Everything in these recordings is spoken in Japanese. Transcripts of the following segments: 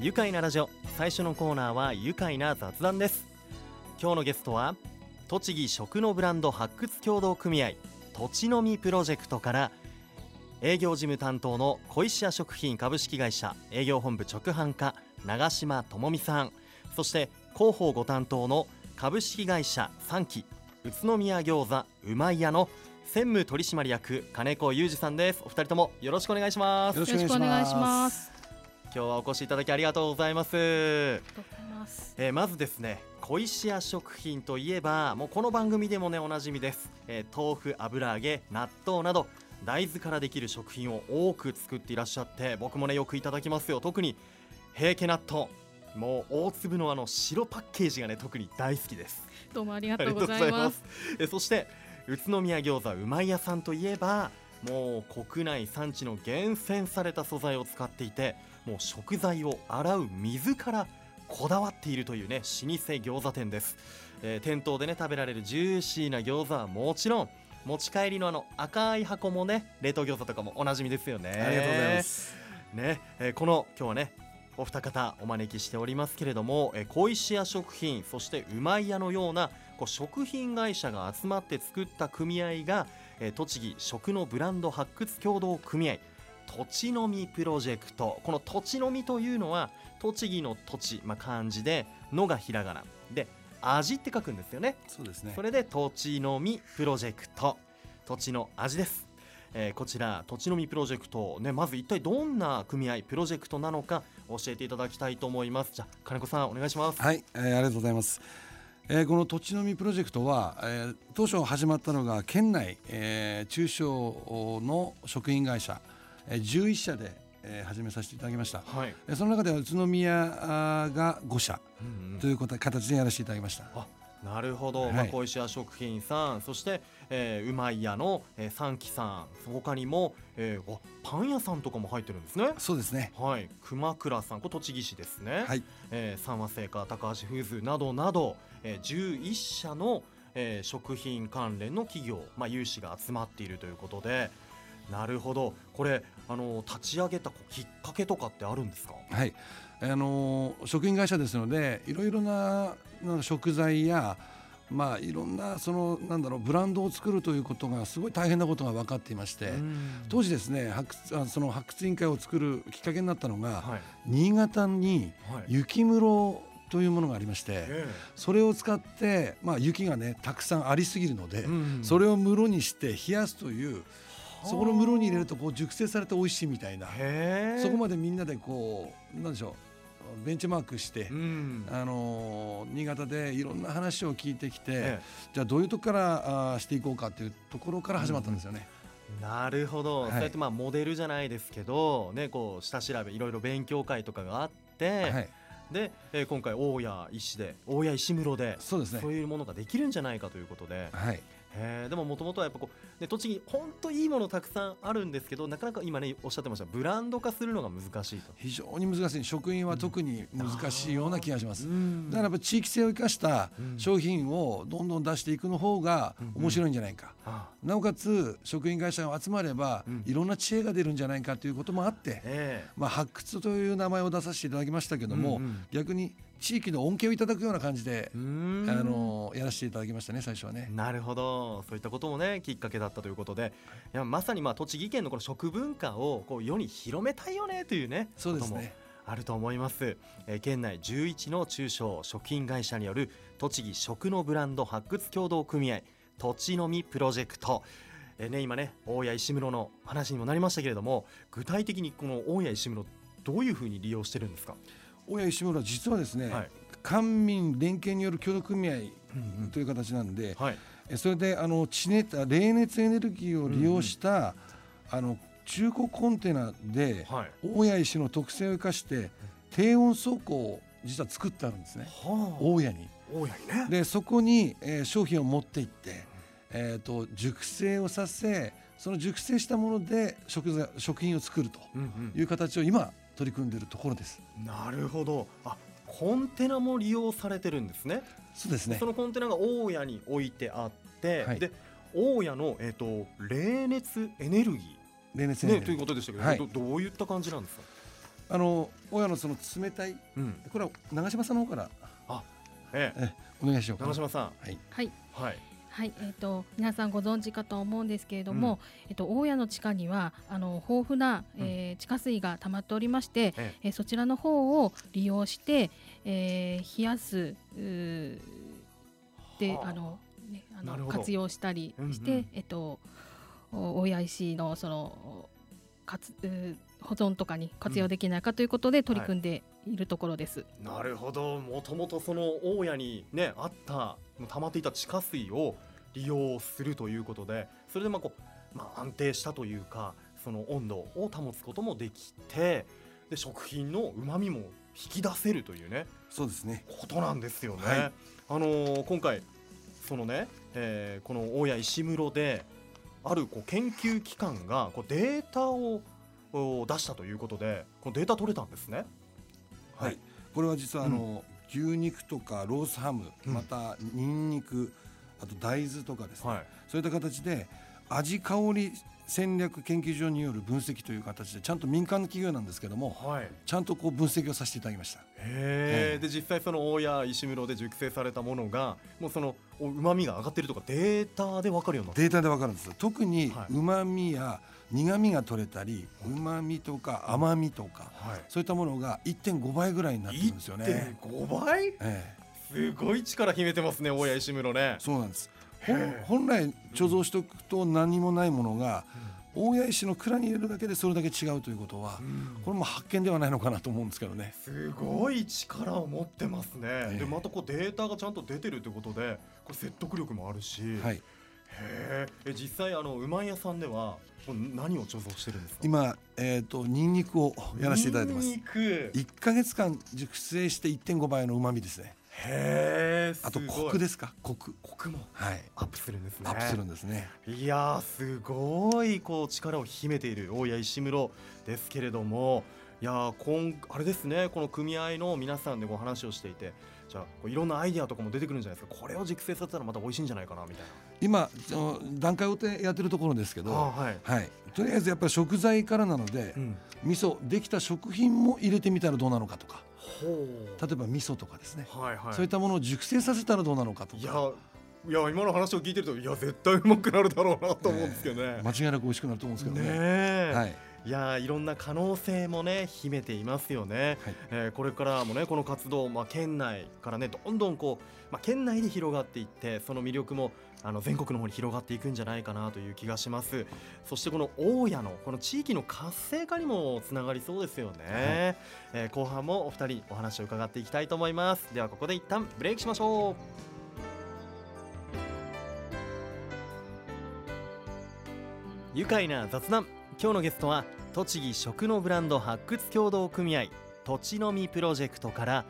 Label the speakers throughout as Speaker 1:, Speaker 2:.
Speaker 1: 愉快なラジオ。最初のコーナーは愉快な雑談です。今日のゲストは栃木食のブランド発掘協同組合土地のみプロジェクトから営業事務担当の小石屋食品株式会社営業本部直販課長島智美さんそして広報ご担当の株式会社三期宇都宮餃子うまい屋の専務取締役金子裕二さんです。お二人ともよろしくお願いします。
Speaker 2: よろしくお願いします。
Speaker 1: 今日はお越しいただきありがとうございます。えー、まずですね小石屋食品といえばもうこの番組でもねおなじみです、えー、豆腐油揚げ納豆など大豆からできる食品を多く作っていらっしゃって僕もねよくいただきますよ。特に平家納豆。もう大粒のあの白パッケージがね特に大好きです。
Speaker 2: どうもありがとうございます。
Speaker 1: えそして宇都宮餃子うまい屋さんといえばもう国内産地の厳選された素材を使っていてもう食材を洗う水からこだわっているというね老舗餃子店です、えー、店頭でね食べられるジューシーな餃子はもちろん持ち帰りのあの赤い箱もね冷凍餃子とかもおなじみですよね。
Speaker 3: ありがとうございます。
Speaker 1: ね、えー、この今日はねお二方お招きしておりますけれども、えー、小石屋食品そしてうまい屋のようなこう食品会社が集まって作った組合が、えー、栃木食のブランド発掘協同組合土地のみプロジェクト。この土地のみというのは栃木の土地、まあ、漢字で「の」がひらがな。で味って書くんですよね。
Speaker 3: そうですね。
Speaker 1: それで土地のみプロジェクト。土地の味です、えー、こちら土地のみプロジェクトねまず一体どんな組合プロジェクトなのか教えていただきたいと思います。じゃあ金子さんお願いします。
Speaker 3: はい、えー、ありがとうございます。えー、この土地のみプロジェクトは、えー、当初始まったのが県内、えー、中小の食品会社、えー、11社でえー、始めさせていただきました、はい、その中では宇都宮が5社ということ、形でやらせていただきました。
Speaker 1: なるほど、はい、まあ、小石屋食品さんそして、えー、うまい屋の、えー、三木さん。他にも、えー、パン屋さんとかも入ってるんですね。
Speaker 3: そうですね。
Speaker 1: はい。熊倉さん。これ栃木市ですね。はい、えー、三和製菓高橋フーズなどなど、えー、11社の、えー、食品関連の企業、まあ、有志が集まっているということでなるほど。これあの立ち上げたきっかけとかってあるんですか？
Speaker 3: はい。あの食品会社ですのでいろいろな食材やまあ、いろんなそのなんだろうブランドを作るということがすごい大変なことが分かっていまして当時ですね発掘その発掘委員会を作るきっかけになったのが、はい、新潟に雪室というものがありまして、それを使って、まあ、雪がねたくさんありすぎるので、それを室にして冷やすというそこの室に入れるとこう熟成されて美味しいみたいな。そこまでみんなでこうなんでしょうベンチマークして、うん、あの新潟でいろんな話を聞いてきて、ええ、じゃあどういうとこからあしていこうかというところから始まったんですよね。
Speaker 1: うん、なるほど、はい、そうやってまあモデルじゃないですけど、ね、こう下調べいろいろ勉強会とかがあって、はい、で、えー、今回大谷石で大谷石室でそうです、ね、そういうものができるんじゃないかということで、はい、へでももともとはやっぱこう、ね、栃木本当いいものたくさんあるんですけどなかなか今ねおっしゃってました。ブランド化するのが難しいと。
Speaker 3: 非常に難しい食品は特に難しいような気がします、うん、だからやっぱ地域性を生かした商品をどんどん出していくの方が面白いんじゃないか、うんうん、なおかつ食品会社が集まれば、いろんな知恵が出るんじゃないかということもあって、えー、まあ、発掘という名前を出させていただきましたけども、うんうん、逆に地域の恩恵をいただくような感じであのやらせていただきましたね最初はね。
Speaker 1: なるほど。そういったこともねきっかけだったということで。い。やまさにまあ栃木県のこの食文化をこう世に広めたいよねというね
Speaker 3: そうですね。
Speaker 1: あると思います、えー、県内11の中小食品会社による栃木食のブランド発掘協同組合土地のみプロジェクト。えー、ね、今ね大谷石室の話にもなりましたけれども具体的にこの大谷石室どういうふうに利用してるんですか？
Speaker 3: 大谷石村実はですね、はい、官民連携による協同組合という形なんで、うんうんはい、それであの地熱冷熱エネルギーを利用した、うんうん、あの中古コンテナで、はい、大谷石の特性を生かして低温倉庫を実は作ってあるんですね、はあ、大谷に。
Speaker 1: 大谷ね、
Speaker 3: でそこに、えー、商品を持って行って、えーと、熟成をさせその熟成したもので食材食品を作るという形を今取り組んでいるところです。
Speaker 1: なるほどあコンテナも利用されてるんですね。
Speaker 3: そうですね。
Speaker 1: そのコンテナが大家に置いてあって、はい、で大家のえっ、ー、と冷熱エネルギー。
Speaker 3: 冷熱エネルギー、
Speaker 1: ね、ということでしたけど、はい、どどういった感じなんですか？
Speaker 3: あの親のその冷たい
Speaker 1: うん、
Speaker 3: これは長嶋さんの方から
Speaker 1: ええ、
Speaker 3: えお願いしよう
Speaker 1: 長嶋さん、
Speaker 3: はい
Speaker 2: はい。
Speaker 1: はい、
Speaker 2: はい、えっ、と皆さんご存知かと思うんですけれども、えっ、と大家の地下にはあの豊富な、えー地下水が溜まっておりまして、
Speaker 1: え
Speaker 2: え。ーそちらの方を利用して、えー冷やすうーで
Speaker 1: はあ。
Speaker 2: あのねあの活用したりして、
Speaker 1: うん。うん
Speaker 2: えっ、とお大家石のその活うー保存とかに活用できないかということで取り組んでいるところです。
Speaker 1: なるほどもともとその大家にねあった溜まっていた地下水を利用するということでそれでまあこう、まあ、安定したというかその温度を保つこともできてで食品のうまみも引き出せるというね
Speaker 3: そうですね
Speaker 1: ことなんですよね。
Speaker 3: はい
Speaker 1: あのー今回そのね、えーこの大谷石室であるこう研究機関がこうデータをお出したということでこのデータ取れたんですね。
Speaker 3: はい、これは実はあの、牛肉とかロースハム、
Speaker 1: うん。
Speaker 3: またニンニクあと大豆とかですね、
Speaker 1: はい。
Speaker 3: そういった形で味香り戦略研究所による分析という形でちゃんと民間の企業なんですけども
Speaker 1: はい、
Speaker 3: ちゃんとこう分析をさせていただきました。
Speaker 1: へ
Speaker 3: ええ
Speaker 1: え。で実際その大谷石室で熟成されたものがもうそのうまみが上がってるとかデータで分かるようになって
Speaker 3: データでわかるんです特に
Speaker 1: はい。う
Speaker 3: まみや苦みが取れたりうまみとか甘みとか
Speaker 1: はい。
Speaker 3: そういったものが1.5倍ぐらいになってるんですよね、
Speaker 1: 1.5倍？
Speaker 3: ええ、
Speaker 1: すごい力秘めてますね大谷石室ね。
Speaker 3: そうなんです。本来貯蔵しておくと何もないものが大谷石の蔵に入れるだけでそれだけ違うということは
Speaker 1: うん。
Speaker 3: これも発見ではないのかなと思うんですけどね。
Speaker 1: すごい力を持ってますね、
Speaker 3: ええ。
Speaker 1: でまたこうデータがちゃんと出てるということでこれ説得力もあるし、へ
Speaker 3: はい
Speaker 1: ええ実際あのうまい屋さんでは何を貯蔵してるんですか？
Speaker 3: 今えっ、とニンニクをやらせていただいてます。
Speaker 1: ニンニク。
Speaker 3: 1ヶ月間熟成して1.5倍の旨味ですね。
Speaker 1: へえ
Speaker 3: あとコクですすか？コク。
Speaker 1: コクも
Speaker 3: はい。
Speaker 1: アップするんですね。
Speaker 3: アップするんですね。
Speaker 1: いやーすごいこう力を秘めている大谷石室ですけれども。いやー今あれですねこの組合の皆さんでご話をしていてじゃあこういろんなアイデアとかも出てくるんじゃないですか。これを熟成させたらまた美味しいんじゃないかなみたい
Speaker 3: 今その段階をてやってるところですけど
Speaker 1: はい、
Speaker 3: はい。とりあえずやっぱり食材からなので
Speaker 1: うん、
Speaker 3: 味噌できた食品も入れてみたらどうなのかとか。
Speaker 1: ほう。
Speaker 3: 例えば味噌とかですね。
Speaker 1: はいはい。
Speaker 3: そういったものを熟成させたらどうなのかと
Speaker 1: いや
Speaker 3: か
Speaker 1: いや今の話を聞いてるといや絶対うまくなるだろうなと思うんですけどね。
Speaker 3: 間違いなく美味しくなると思うんですけど
Speaker 1: ね。
Speaker 3: ね
Speaker 1: え、
Speaker 3: はい
Speaker 1: い、やいろんな可能性もね秘めていますよね。
Speaker 3: はい。
Speaker 1: えーこれからもねこの活動、まあ、県内からねどんどんこう、まあ、県内で広がっていってその魅力もあの全国の方に広がっていくんじゃないかなという気がします。そしてこの大家のこの地域の活性化にもつながりそうですよね、えー後半もお二人お話を伺っていきたいと思います。ではここで一旦ブレイクしましょう。愉快な雑談今日のゲストは栃木食のブランド発掘協同組合土地のみプロジェクトから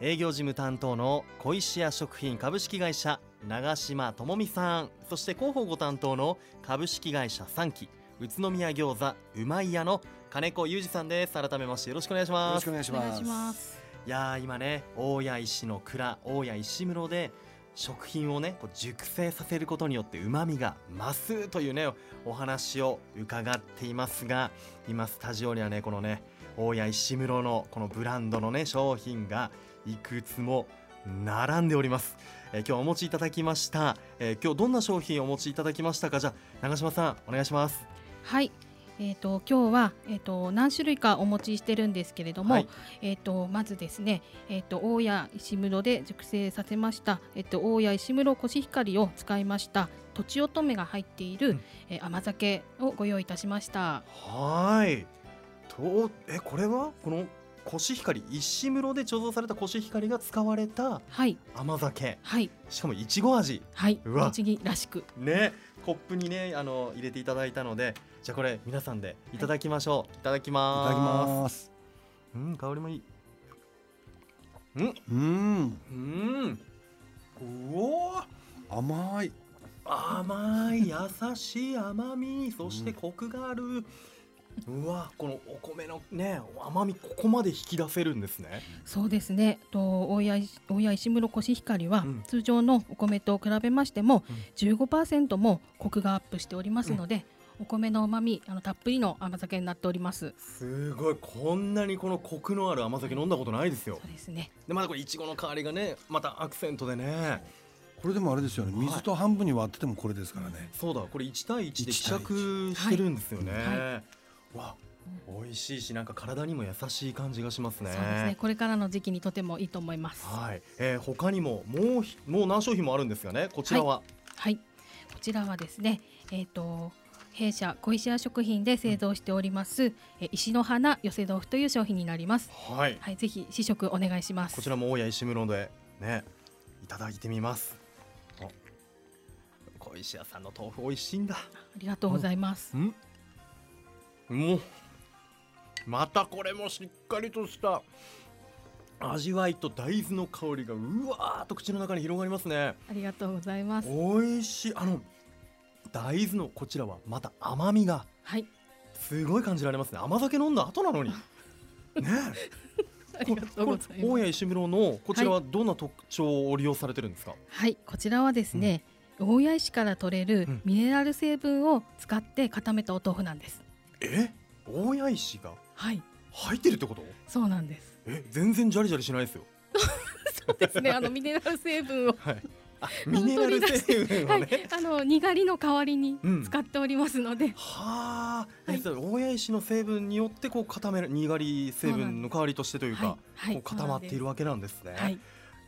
Speaker 1: 営業事務担当の小石屋食品株式会社長島智美さんそして広報ご担当の株式会社三期宇都宮餃子うまい屋の金子裕二さんです改めましてよろしくお願いし
Speaker 3: よろ
Speaker 1: ます
Speaker 3: しくお願いします
Speaker 2: お願いします。
Speaker 1: いやー今ね大谷石の蔵大谷石室で食品をねこう熟成させることによってうまみが増すというねお話を伺っていますが今スタジオにはねこのね大谷石室のこのブランドのね商品がいくつも並んでおります、えー今日お持ちいただきました、えー今日どんな商品をお持ちいただきましたか？じゃあ長嶋さんお願いします。
Speaker 2: はい。えー、と今日は、えー、と何種類かお持ちしてるんですけれども、
Speaker 1: はい。
Speaker 2: えー、とまずですね、えー、と大谷石室で熟成させました、えー、と大谷石室コシヒカリを使いましたとちおとめが入っている、
Speaker 1: うん。
Speaker 2: えー甘酒をご用意いたしました。
Speaker 1: はーい。とえこれは？このコシヒカリ石室で貯蔵されたコシヒカリが使われた
Speaker 2: はい。
Speaker 1: 甘酒。
Speaker 2: はい。
Speaker 1: しかもいちご味。
Speaker 2: はい。う
Speaker 1: わ。
Speaker 2: 栃木らしく。
Speaker 1: ね。コップにねあの入れていただいたのでじゃあこれ皆さんでいただきましょう、い、ただき
Speaker 3: い
Speaker 1: ます
Speaker 3: ただきます。
Speaker 1: うん香りもいい。うん。
Speaker 3: うん。
Speaker 1: うん。うおー。
Speaker 3: 甘い。
Speaker 1: 甘い。優しい甘み。そしてコクがある、うわこのお米のね甘みここまで引き出せるんですね。
Speaker 2: そうですね。と大谷石大谷石室コシヒカリは、
Speaker 1: うん。
Speaker 2: 通常のお米と比べましても、
Speaker 1: うん。
Speaker 2: 15%もコクがアップしておりますので、お米の旨味あのたっぷりの甘酒になっております。
Speaker 1: すごい。こんなにこのコクのある甘酒飲んだことないですよ。
Speaker 2: そうですね。
Speaker 1: でまだこれいちごの香りがねまたアクセントでね。
Speaker 3: これでもあれですよね。水と半分に割っててもこれですからね、
Speaker 1: そうだこれ1対1で希
Speaker 3: 1対1
Speaker 1: 釈してるんですよね、
Speaker 2: はい。
Speaker 1: わ美味しいしなんか体にも優しい感じがしますね。
Speaker 2: そうですね。これからの時期にとてもいいと思います。
Speaker 1: はい、えー、他にももうひもう何商品もあるんですよね。こちらは、
Speaker 2: はい。こちらはですねえっ、と弊社小石屋食品で製造しております、え石の花寄せ豆腐という商品になります。
Speaker 1: はい、
Speaker 2: はいぜひ試食お願いします。
Speaker 1: こちらも大谷石室でねいただいてみます。お小石屋さんの豆腐美味しいんだ。
Speaker 2: ありがとうございます、
Speaker 1: ん。もうまたこれもしっかりとした味わいと大豆の香りがうわーっと口の中に広がりますね。
Speaker 2: ありがとうございます。
Speaker 1: 美味しい。あの大豆のこちらはまた甘みが
Speaker 2: はい。
Speaker 1: すごい感じられますね。甘酒飲んだ後なのに。ね
Speaker 2: ありがとうござい
Speaker 1: 大
Speaker 2: ます。
Speaker 1: 谷石室のこちらはどんな特徴を利用されてるんですか、
Speaker 2: はい。こちらはですね、大谷石から取れる
Speaker 1: うん。
Speaker 2: ミネラル成分を使って固めたお豆腐なんです。
Speaker 1: え？大谷石が？
Speaker 2: はい。
Speaker 1: 入ってるってこと？
Speaker 2: そうなんです。
Speaker 1: え全然ジャリジャリしないですよ。
Speaker 2: そうですね。あのミネラル成分を。
Speaker 1: はい。あ ミネラル成分
Speaker 2: はい。
Speaker 1: をね、
Speaker 2: あのにがりの代わりに
Speaker 1: うん。
Speaker 2: 使っておりますので、
Speaker 1: はあ、
Speaker 2: はい。
Speaker 1: 大谷石の成分によってこう固めるにがり成分の代わりとしてというか、
Speaker 2: はい。はい。
Speaker 1: こう固まっているわけなんですね。
Speaker 2: はい。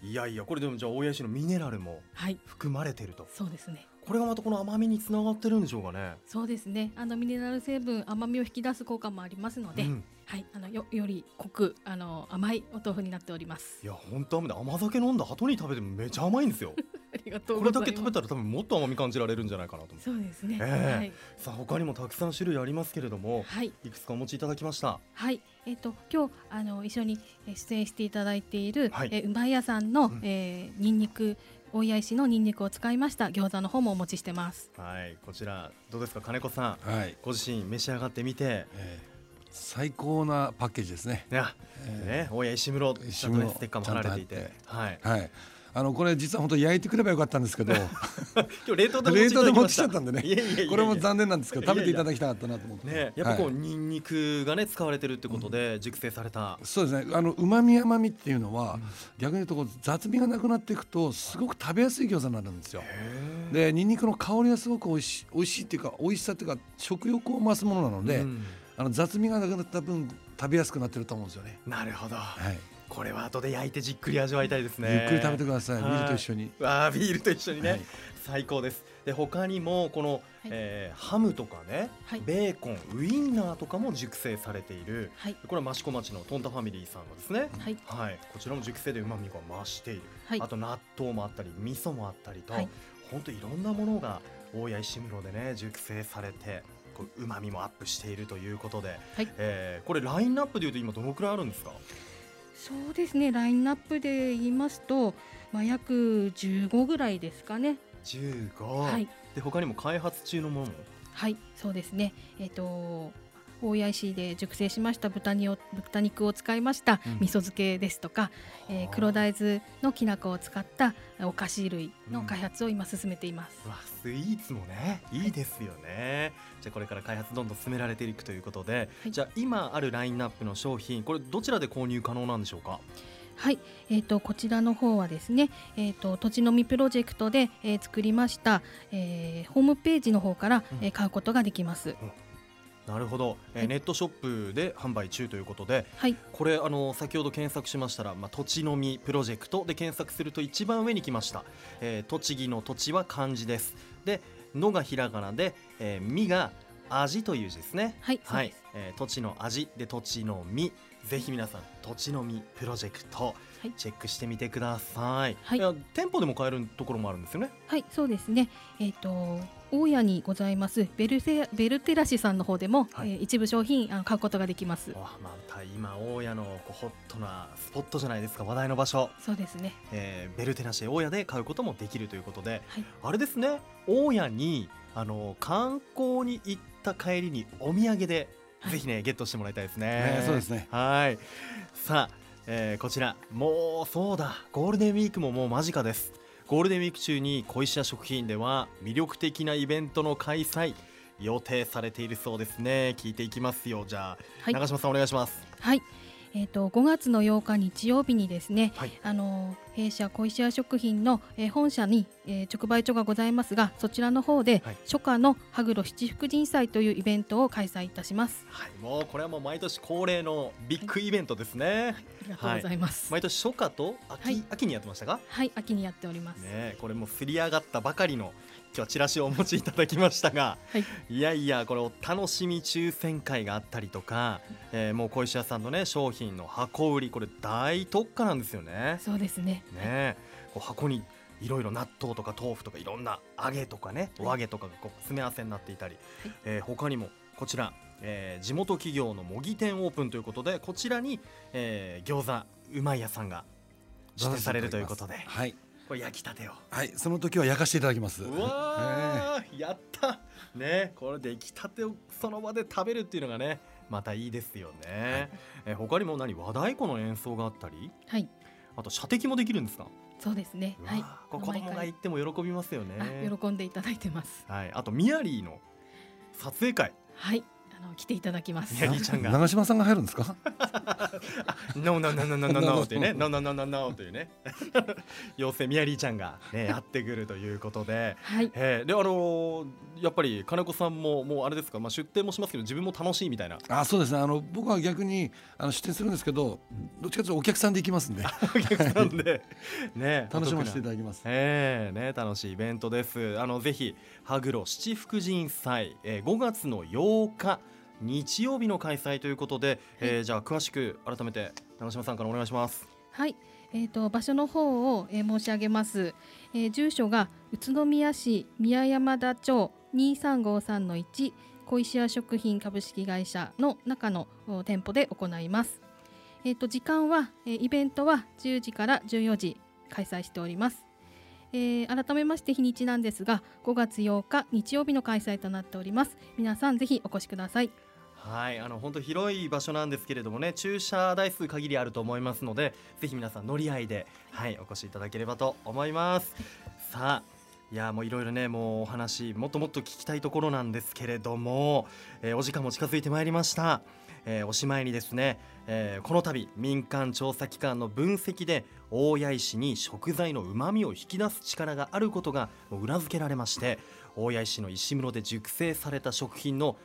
Speaker 1: いやいやこれでもじゃあ大谷石のミネラルも
Speaker 2: はい。
Speaker 1: 含まれてると。
Speaker 2: そうですね。
Speaker 1: これがまたこの甘みにつながってるんでしょうかね。
Speaker 2: そうですね。あのミネラル成分甘みを引き出す効果もありますので、
Speaker 1: うん。
Speaker 2: はい。あのよより濃くあの甘いお豆腐になっております。
Speaker 1: いや本当甘酒飲んだ後に食べてもめちゃ甘いんですよ。
Speaker 2: ありがとう
Speaker 1: こ
Speaker 2: ございます。
Speaker 1: れだけ食べたら多分もっと甘み感じられるんじゃないかなと。思。
Speaker 2: そうですね、
Speaker 1: ええ。
Speaker 2: はい。
Speaker 1: さあ他にもたくさん種類ありますけれども、
Speaker 2: はい。
Speaker 1: いくつかお持ちいただきました。
Speaker 2: はい、えっ、と今日あの一緒にえー出演していただいている、
Speaker 1: はい。
Speaker 2: えーうまい屋さんの、
Speaker 1: うん。
Speaker 2: えーニンニク大谷石のニンニクを使いました餃子の方もお持ちしてます。
Speaker 1: はい。こちらどうですか金子さん。
Speaker 3: はい、
Speaker 1: ご自身召し上がってみて。
Speaker 3: えー最高なパッケージですね。
Speaker 1: ね、
Speaker 3: え
Speaker 1: ね、大谷石室ち
Speaker 3: 石
Speaker 1: ゃんとね
Speaker 3: 室
Speaker 1: ステッカーも貼られていて、はい。
Speaker 3: ーはい。あのこれ実は本当焼いてくればよかったんですけど、
Speaker 1: 今日冷凍で
Speaker 3: 冷凍で持ってきちゃったんでねこれも残念なんですけど食べていただきたかったなと思って。
Speaker 1: ね、やっぱこう、
Speaker 3: はい
Speaker 1: ニンニクがね使われてるってことで熟成された。
Speaker 3: そうですね。あの旨味甘みっていうのは、
Speaker 1: うん
Speaker 3: 逆に言うとこう雑味がなくなっていくとすごく食べやすい餃子になるんですよ。
Speaker 1: へ
Speaker 3: でニンニクの香りはすごく美味しい美味しいっていうか美味しさっていうか食欲を増すものなので、
Speaker 1: うん
Speaker 3: あの雑味がなくなった分食べやすくなってると思うんですよね。
Speaker 1: なるほど。
Speaker 3: はい。
Speaker 1: これは後で焼いてじっくり味わいたいですね。
Speaker 3: ゆっくり食べてください。
Speaker 1: はい。
Speaker 3: ビールと一緒に。
Speaker 1: わあビールと一緒にね、
Speaker 3: はい。
Speaker 1: 最高です。で他にもこの、えーハムとかね、
Speaker 2: はい。
Speaker 1: ベーコン、ウインナーとかも熟成されている。
Speaker 2: はい。
Speaker 1: これは益子町のトンタファミリーさんのですね。
Speaker 2: はい。
Speaker 1: はい、こちらも熟成で旨味が増している、
Speaker 2: はい。
Speaker 1: あと納豆もあったり味噌もあったりと、
Speaker 2: はい。
Speaker 1: 本当いろんなものが大谷石室でね熟成されてこう旨味もアップしているということで、
Speaker 2: はい。
Speaker 1: えーこれラインナップでいうと今どのくらいあるんですか？
Speaker 2: そうですねラインナップで言いますと、まあ、約15ぐらいですかね。
Speaker 1: 15、
Speaker 2: はい。
Speaker 1: で他にも開発中のものも？
Speaker 2: はいそうですね。えっ、と大谷石で熟成しました豚にを豚肉を使いました
Speaker 1: うん。
Speaker 2: 味噌漬けですとか、えー黒大豆のきな粉を使ったお菓子類の開発を今進めています。
Speaker 1: うわスイーツもねい。いですよね、じゃあこれから開発どんどん進められていくということで、
Speaker 2: はい。
Speaker 1: じゃあ今あるラインナップの商品これどちらで購入可能なんでしょうか？
Speaker 2: はい、えー、とこちらの方はですね、えー、と土地のみプロジェクトで、えー作りました、えーホームページの方から、
Speaker 1: うん。
Speaker 2: えー買うことができます。
Speaker 1: なるほど、えー
Speaker 2: はい。
Speaker 1: ネットショップで販売中ということで
Speaker 2: はい、
Speaker 1: これあの先ほど検索しましたら、まあ、土地のみプロジェクト。で検索すると一番上に来ました、えー栃木の土地は漢字です。でのがひらがなで、えーみが味という字ですね。
Speaker 2: はい、
Speaker 1: はい。えー土地の味。で土地のみ。ぜひ皆さん土地のみプロジェクト、
Speaker 2: はい。
Speaker 1: チェックしてみてください、
Speaker 2: はい。
Speaker 1: や店舗でも買えるところもあるんですよね。
Speaker 2: はい、そうですね。えっ、と大谷にございます。ベルセベルテラシさんの方でも、
Speaker 1: はい。
Speaker 2: えー一部商品あの買うことができます。
Speaker 1: わまた今大家のこうホットなスポットじゃないですか。話題の場所。
Speaker 2: そうですね。
Speaker 1: えーベルテナシ大家で買うこともできるということで、
Speaker 2: はい。
Speaker 1: あれですね。大家にあの観光に行った帰りにお土産で、
Speaker 2: はい。
Speaker 1: ぜひねゲットしてもらいたいですね、
Speaker 3: ねそうですね。
Speaker 1: はい。さあ、えーこちら。もうそうだ。ゴールデンウィークももう間近ですゴールデンウィーク中に小石屋食品では魅力的なイベントの開催予定されているそうですね。聞いていきますよ。じゃあ、
Speaker 2: はい。
Speaker 1: 長島さんお願いします。
Speaker 2: はい。えー、と5月の8日日曜日にですね、
Speaker 1: はい。
Speaker 2: あの弊社小石屋食品の、えー本社に、えー直売所がございますがそちらの方で、
Speaker 1: はい。
Speaker 2: 初夏の羽黒七福神祭というイベントを開催いたします。
Speaker 1: はい。もうこれはもう毎年恒例のビッグイベントですね、
Speaker 2: ありがとうございます。はい、
Speaker 1: 毎年初夏と秋,、
Speaker 2: はい。
Speaker 1: 秋にやってましたか？
Speaker 2: 秋にやっております。
Speaker 1: ねこれもすり上がったばかりの今日はチラシをお持ちいただきましたが
Speaker 2: はい、
Speaker 1: いやいやこれお楽しみ抽選会があったりとか、えーもう小石屋さんのね商品の箱売りこれ大特価なんですよね。
Speaker 2: そうですね。
Speaker 1: ねこう箱にいろいろ納豆とか豆腐とかいろんな揚げとかねお揚げとかがこう詰め合わせになっていたり、
Speaker 2: はい。
Speaker 1: えー他にもこちら、えー地元企業の模擬店オープンということでこちらに、えー餃子うまい屋さんが出店されるということで。
Speaker 3: はい、
Speaker 1: これ焼きたてを。
Speaker 3: はい、その時は焼かせていただきます。
Speaker 1: うわー、やった。ねこれ出来たてをその場で食べるっていうのがねまたいいですよね、えー他にも何？和太鼓の演奏があったり？
Speaker 2: はい、
Speaker 1: あと射的もできるんですか、
Speaker 2: そうですね。
Speaker 1: うわー
Speaker 2: はい、
Speaker 1: これ子供が行っても喜びますよね。
Speaker 2: あ喜んでいただいてます。
Speaker 1: はい、あとミヤリーの撮影会。
Speaker 2: はい、あの来ていただきます。
Speaker 1: 宮城ちゃんが。
Speaker 3: 長嶋さんが入るんですか。
Speaker 1: 「ノーノーノーノーノーノーノー」っていうね「ノーノーノーノーノー」というね。妖精ミヤリーちゃんがねやってくるということで。
Speaker 2: はい、
Speaker 1: えーであのーやっぱり金子さんももうあれですか、まあ、出店もしますけど自分も楽しいみたいな。
Speaker 3: あ、そうですね。あの僕は逆にあの出店するんですけど、どっちかというとお客さんで行きますんで、
Speaker 1: お客さんで。ね
Speaker 3: 楽しませていただきます。
Speaker 1: えーね、楽しいイベントです。あのぜひ羽黒七福神祭、えー、5月の8日日曜日の開催ということで、えーじゃあ詳しく改めて長嶋さんからお願いします。
Speaker 2: はい、えー、と場所の方を、えー申し上げます、えー住所が宇都宮市宮山田町2353の1小石屋食品株式会社の中のお店舗で行います。えー、と時間は、えーイベントは10時から14時開催しております。えー改めまして日にちなんですが5月8日日曜日の開催となっております皆さんぜひお越しください
Speaker 1: はい、あの本当広い場所なんですけれどもね、駐車台数限りあると思いますので、ぜひ皆さん乗り合いではいお越しいただければと思います。さあ。いやもういろいろねもうお話もっともっと聞きたいところなんですけれども、えーお時間も近づいてまいりました、えーおしまいにですね、えーこの度民間調査機関の分析で大谷石に食材の旨味を引き出す力があることがもう裏付けられまして大谷石の石室で熟成された食品の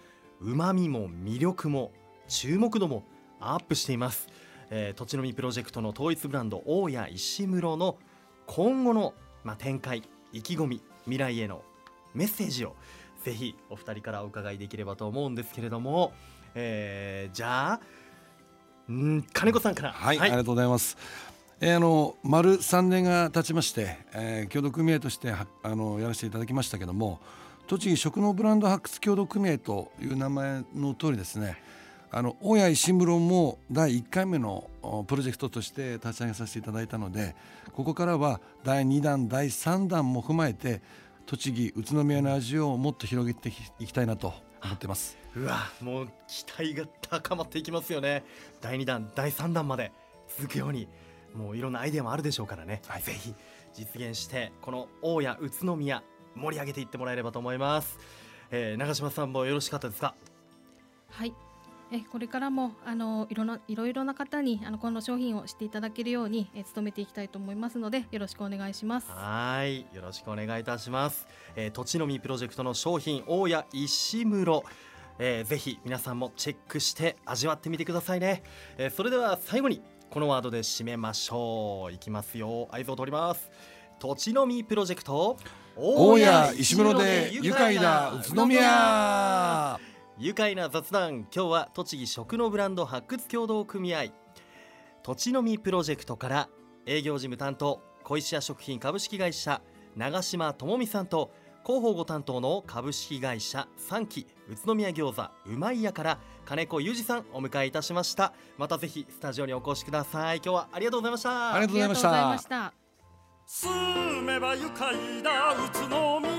Speaker 1: 旨味も魅力も注目度もアップしています、えー、土地の実プロジェクトの統一ブランド大谷石室の今後の、まあ、展開意気込み未来へのメッセージをぜひお二人からお伺いできればと思うんですけれども、えーじゃあん金子さんから。
Speaker 3: はい、ありがとうございます。えーあの丸三年が経ちまして、えー協同組合としてはあのやらせていただきましたけども栃木食のブランド発掘協同組合という名前の通りですねあの大谷石室も第1回目のおプロジェクトとして立ち上げさせていただいたのでここからは第2弾第3弾も踏まえて栃木宇都宮の味をもっと広げていきたいなと思ってます。
Speaker 1: うわもう期待が高まっていきますよね。第2弾第3弾まで続くようにもういろんなアイデアもあるでしょうからね、
Speaker 3: はい。
Speaker 1: ぜひ実現してこの大谷宇都宮盛り上げていってもらえればと思います、えー長嶋さんもよろしかったですか？
Speaker 2: はい。えこれからもあのいろんないろいろな方にあのこの商品を知っていただけるようにえ努めていきたいと思いますのでよろしくお願いします。
Speaker 1: はい。よろしくお願いいたします、えー、土地の実プロジェクトの商品大谷石室。えーぜひ皆さんもチェックして味わってみてくださいね、えーそれでは最後にこのワードで締めましょう。いきますよ。合図を取ります土地の実プロジェクト
Speaker 3: 大谷石室で愉快な宇都宮。
Speaker 1: 愉快な雑談。今日は栃木食のブランド発掘協同組合。土地の実プロジェクトから営業事務担当小石屋食品株式会社長島智美さんと広報ご担当の株式会社三期宇都宮餃子うまい屋から金子裕二さんお迎えいたしました。またぜひスタジオにお越しください。今日は
Speaker 3: ありがとうございました。
Speaker 2: ありがとうございました。
Speaker 4: 住めば愉快な宇都宮